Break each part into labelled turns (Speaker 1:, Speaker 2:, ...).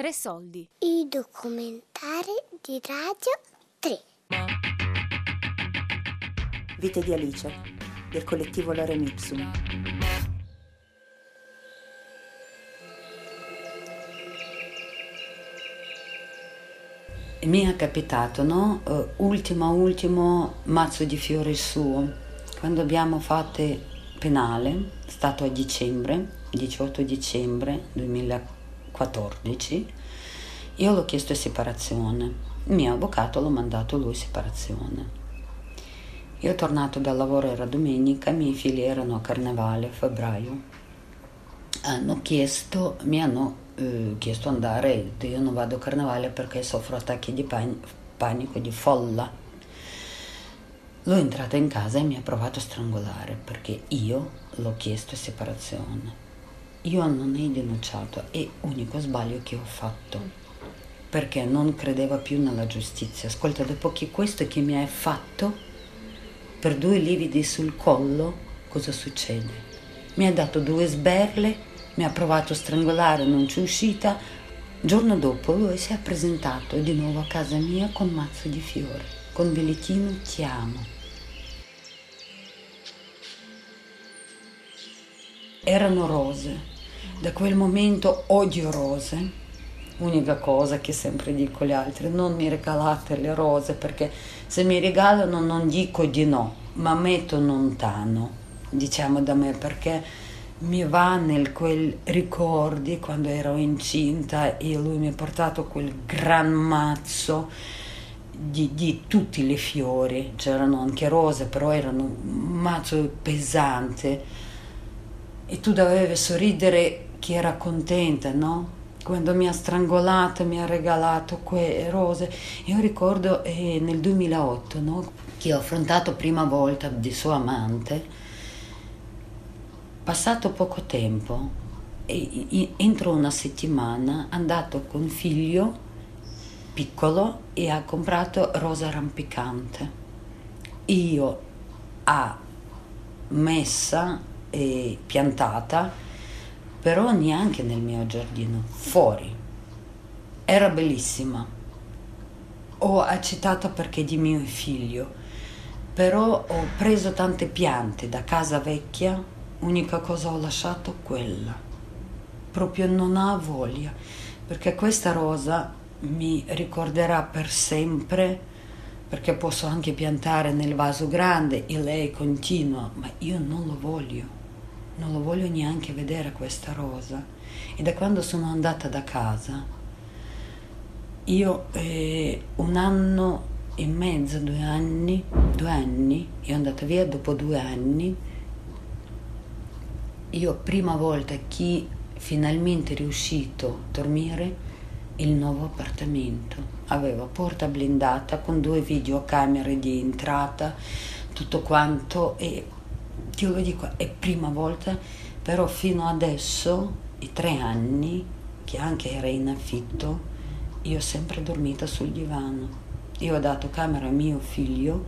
Speaker 1: Tre soldi.
Speaker 2: I documentari di Radio 3.
Speaker 3: Vite di Alice, del collettivo Lorem Ipsum.
Speaker 4: Mi è capitato, no? Uh, ultimo, ultimo mazzo di fiori suo, quando abbiamo fatto penale, stato a dicembre, 18 dicembre 2014, io l'ho chiesto separazione. Il mio avvocato l'ha mandato lui separazione. Io tornato dal lavoro, era domenica, i miei figli erano a carnevale, a febbraio. Hanno chiesto, mi hanno eh, chiesto andare, io non vado a carnevale perché soffro attacchi di pan- panico, di folla. L'ho entrata in casa e mi ha provato a strangolare perché io l'ho chiesto separazione. Io non ho denunciato, è l'unico sbaglio che ho fatto perché non credeva più nella giustizia. Ascolta, dopo che questo che mi hai fatto, per due lividi sul collo, cosa succede? Mi ha dato due sberle mi ha provato a strangolare, non c'è uscita. Giorno dopo lui si è presentato di nuovo a casa mia con mazzo di fiori, con bigliettino ti amo. Erano rose. Da quel momento odio rose. Unica cosa che sempre dico agli altri, non mi regalate le rose perché se mi regalano non dico di no, ma metto lontano, diciamo da me, perché mi va nel quel ricordi quando ero incinta e lui mi ha portato quel gran mazzo di, di tutti i fiori, c'erano anche rose, però erano un mazzo pesante e tu dovevi sorridere che era contenta, no? Quando mi ha strangolato, mi ha regalato quelle rose. Io ricordo eh, nel 2008, no? Che ho affrontato prima volta di sua amante Passato poco tempo, entro una settimana, è andato con figlio piccolo e ha comprato rosa rampicante. Io ha messa e piantata, però neanche nel mio giardino, fuori. Era bellissima. Ho accettato perché di mio figlio, però ho preso tante piante da casa vecchia unica cosa ho lasciato quella. Proprio non ha voglia, perché questa rosa mi ricorderà per sempre, perché posso anche piantare nel vaso grande e lei continua, ma io non lo voglio, non lo voglio neanche vedere questa rosa. E da quando sono andata da casa, io eh, un anno e mezzo, due anni, due anni, io andata via dopo due anni, io prima volta che finalmente riuscito a dormire il nuovo appartamento aveva porta blindata con due videocamere di entrata tutto quanto e ti lo dico è prima volta però fino adesso i tre anni che anche era in affitto io ho sempre dormito sul divano io ho dato camera a mio figlio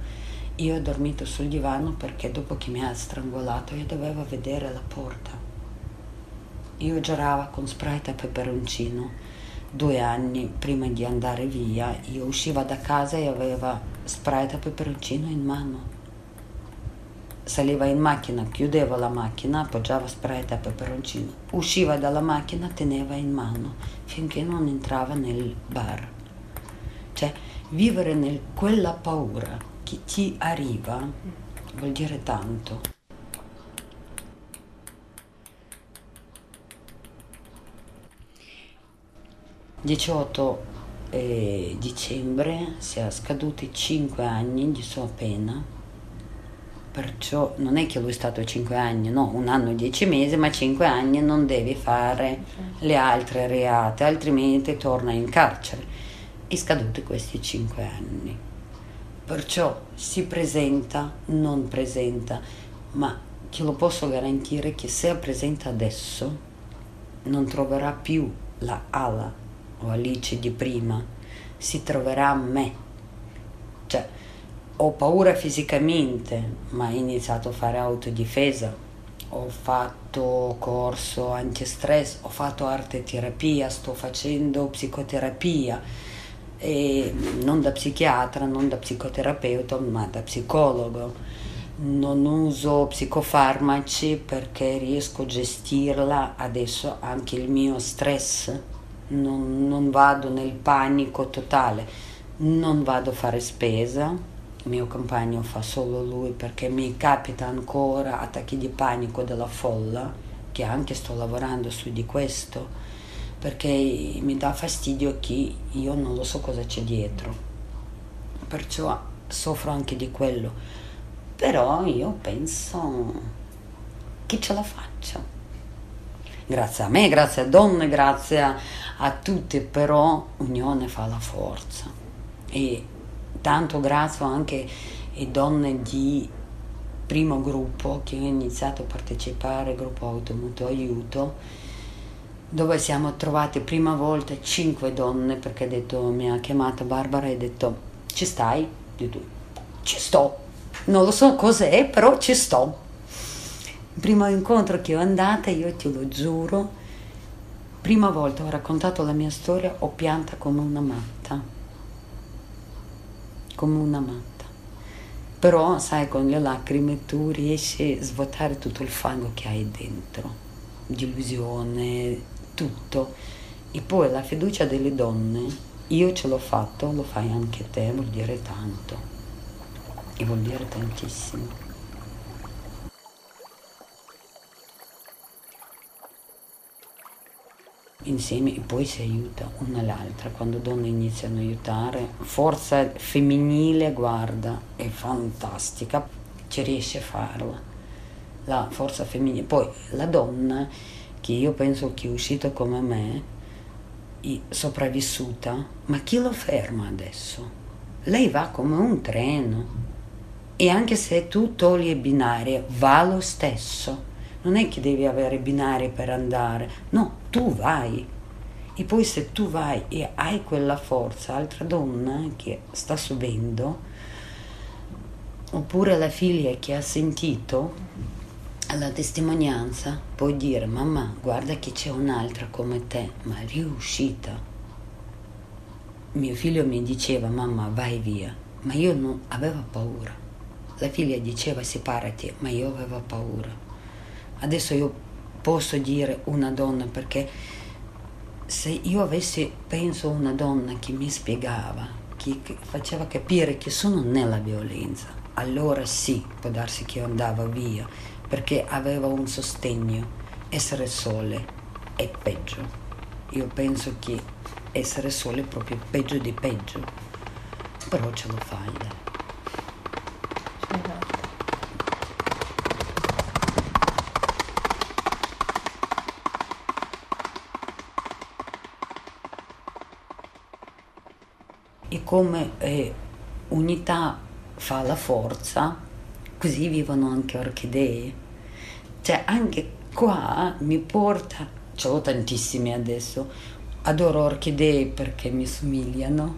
Speaker 4: io ho dormito sul divano perché dopo che mi ha strangolato io dovevo vedere la porta. Io girava con Sprite e peperoncino. Due anni prima di andare via, io usciva da casa e aveva Sprite e peperoncino in mano. Saliva in macchina, chiudeva la macchina, appoggiava Sprite e peperoncino. Usciva dalla macchina, teneva in mano finché non entrava nel bar. Cioè, vivere in quella paura chi ti arriva vuol dire tanto. Diciotto eh, dicembre si è scaduti 5 anni di sua pena, perciò non è che lui è stato 5 anni, no, un anno e 10 mesi, ma 5 anni non deve fare le altre reate, altrimenti torna in carcere. È scaduti questi 5 anni. Perciò si presenta, non presenta, ma ti lo posso garantire che se presenta adesso non troverà più la Ala o Alice di prima, si troverà me. Cioè, ho paura fisicamente, ma ho iniziato a fare autodifesa. Ho fatto corso antistress, ho fatto arte terapia, sto facendo psicoterapia, e non da psichiatra, non da psicoterapeuta, ma da psicologo. Non uso psicofarmaci perché riesco a gestirla. Adesso anche il mio stress, non, non vado nel panico totale, non vado a fare spesa, mio compagno fa solo lui perché mi capita ancora attacchi di panico della folla, che anche sto lavorando su di questo, perché mi dà fastidio che io non lo so cosa c'è dietro. Perciò soffro anche di quello. Però io penso che ce la faccio. Grazie a me, grazie a donne, grazie a, a tutti, però unione fa la forza. E tanto grazie anche alle donne di primo gruppo che ho iniziato a partecipare, gruppo Automutuo Aiuto, dove siamo trovate prima volta cinque donne perché detto, mi ha chiamata Barbara e ha detto ci stai? Detto, ci sto, non lo so cos'è, però ci sto. Il primo incontro che ho andata, io te lo giuro, prima volta ho raccontato la mia storia, ho pianta come una matta come una matta. Però, sai, con le lacrime tu riesci a svuotare tutto il fango che hai dentro, delusione, tutto. E poi la fiducia delle donne, io ce l'ho fatto, lo fai anche te, vuol dire tanto. E vuol dire tantissimo. Insieme e poi si aiuta una l'altra. Quando donne iniziano a aiutare, forza femminile, guarda, è fantastica, ci riesce a farla. La forza femminile. Poi la donna, che io penso che è uscita come me, è sopravvissuta, ma chi lo ferma adesso? Lei va come un treno. E anche se tu togli i binari, va lo stesso non è che devi avere binari per andare, no, tu vai. E poi se tu vai e hai quella forza, altra donna che sta subendo, oppure la figlia che ha sentito la testimonianza, puoi dire, mamma, guarda che c'è un'altra come te, ma riuscita. Mio figlio mi diceva, mamma, vai via, ma io non avevo paura. La figlia diceva, separati, ma io avevo paura adesso io posso dire una donna perché se io avessi, penso, una donna che mi spiegava, che, faceva capire che sono nella violenza, allora sì, può darsi che io andavo via, perché aveva un sostegno. Essere sole è peggio. Io penso che essere sole è proprio peggio di peggio, però ce lo fai. E come eh, unità fa la forza, così vivono anche orchidee. Cioè anche qua mi porta, ce l'ho tantissimi adesso, adoro orchidee perché mi somigliano,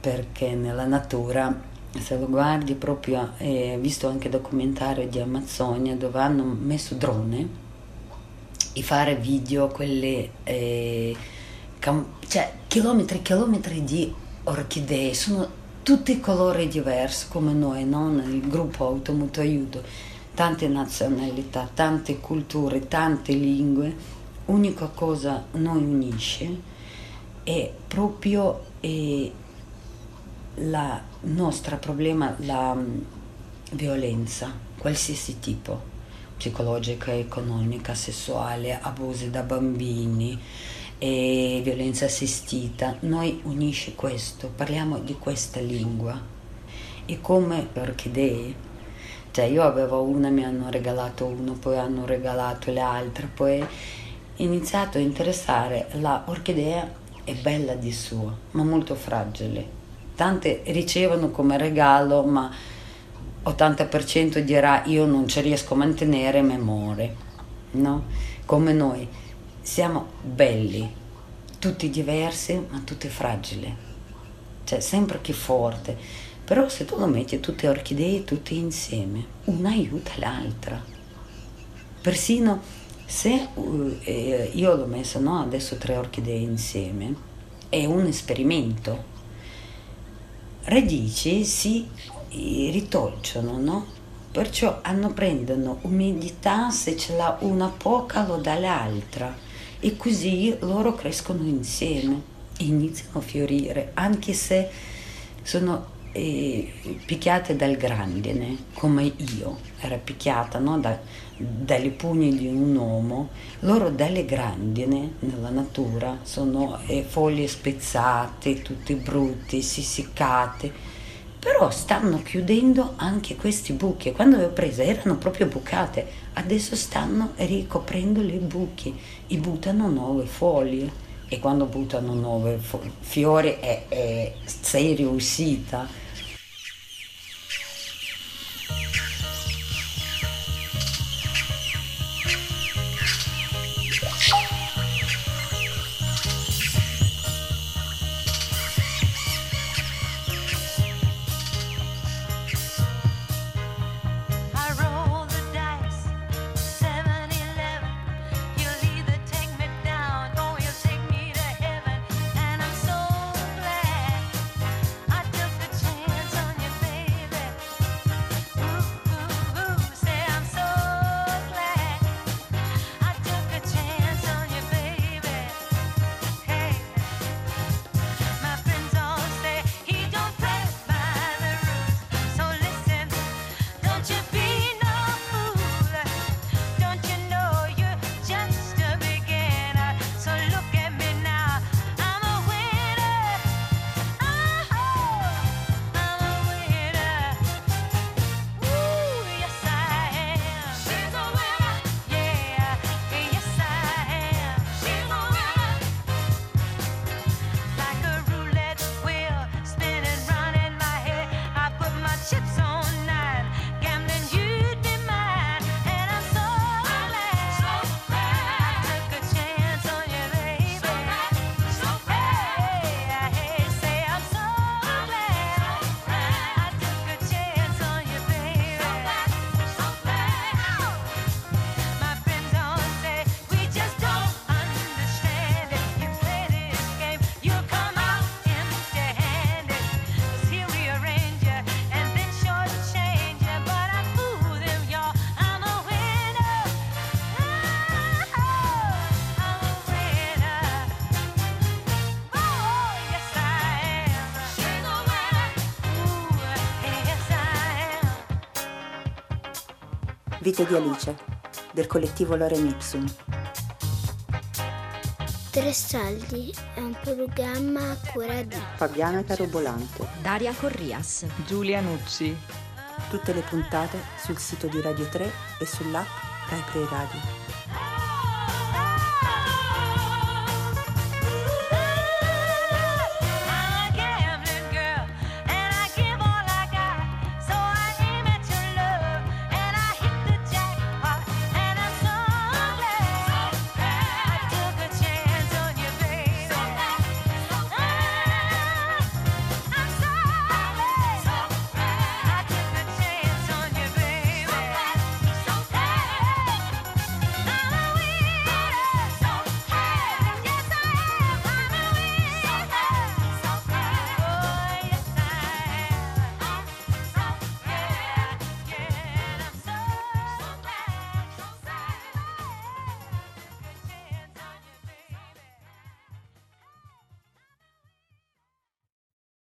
Speaker 4: perché nella natura se lo guardi proprio, eh, visto anche documentario di Amazzonia dove hanno messo drone e fare video, quelle eh, cioè chilometri e chilometri di orchidee, sono tutti colori diversi come noi, no? nel gruppo Automutuo Aiuto, tante nazionalità, tante culture, tante lingue. Unica cosa noi unisce è proprio il nostro problema, la mm, violenza, qualsiasi tipo, psicologica, economica, sessuale, abusi da bambini, e violenza assistita, noi unisce questo, parliamo di questa lingua e come orchidee, cioè io avevo una, mi hanno regalato uno, poi hanno regalato le altre, poi ho iniziato a interessare la orchidea è bella di suo, ma molto fragile. Tante ricevono come regalo, ma 80% dirà io non ci riesco a mantenere, me muore, no? Come noi siamo belli, tutti diversi ma tutti fragili, cioè sempre chi forte, però se tu lo metti tutte orchidee tutte insieme, una aiuta l'altra, persino se uh, eh, io l'ho messo no, adesso tre orchidee insieme, è un esperimento. Radici si ritolciono, no? Perciò hanno, prendono umidità, se ce l'ha una poca lo dà l'altra e così loro crescono insieme e iniziano a fiorire, anche se sono eh, picchiate dal grandine, come io, era picchiata no? da, dalle pugni di un uomo, loro dalle grandine nella natura sono eh, foglie spezzate, tutte brutte, siccate, però stanno chiudendo anche questi buchi. Quando le ho prese erano proprio bucate, adesso stanno ricoprendo le buchi e buttano nuove foglie. E quando buttano nuove fiori è, è sei riuscita
Speaker 3: Vite di Alice, del collettivo Lorem Ipsum.
Speaker 2: Tre Saldi è un programma a cura di
Speaker 3: Fabiana Carobolante,
Speaker 1: Daria Corrias,
Speaker 5: Giulia Nucci.
Speaker 3: Tutte le puntate sul sito di Radio 3 e sull'app Rai Play Radio.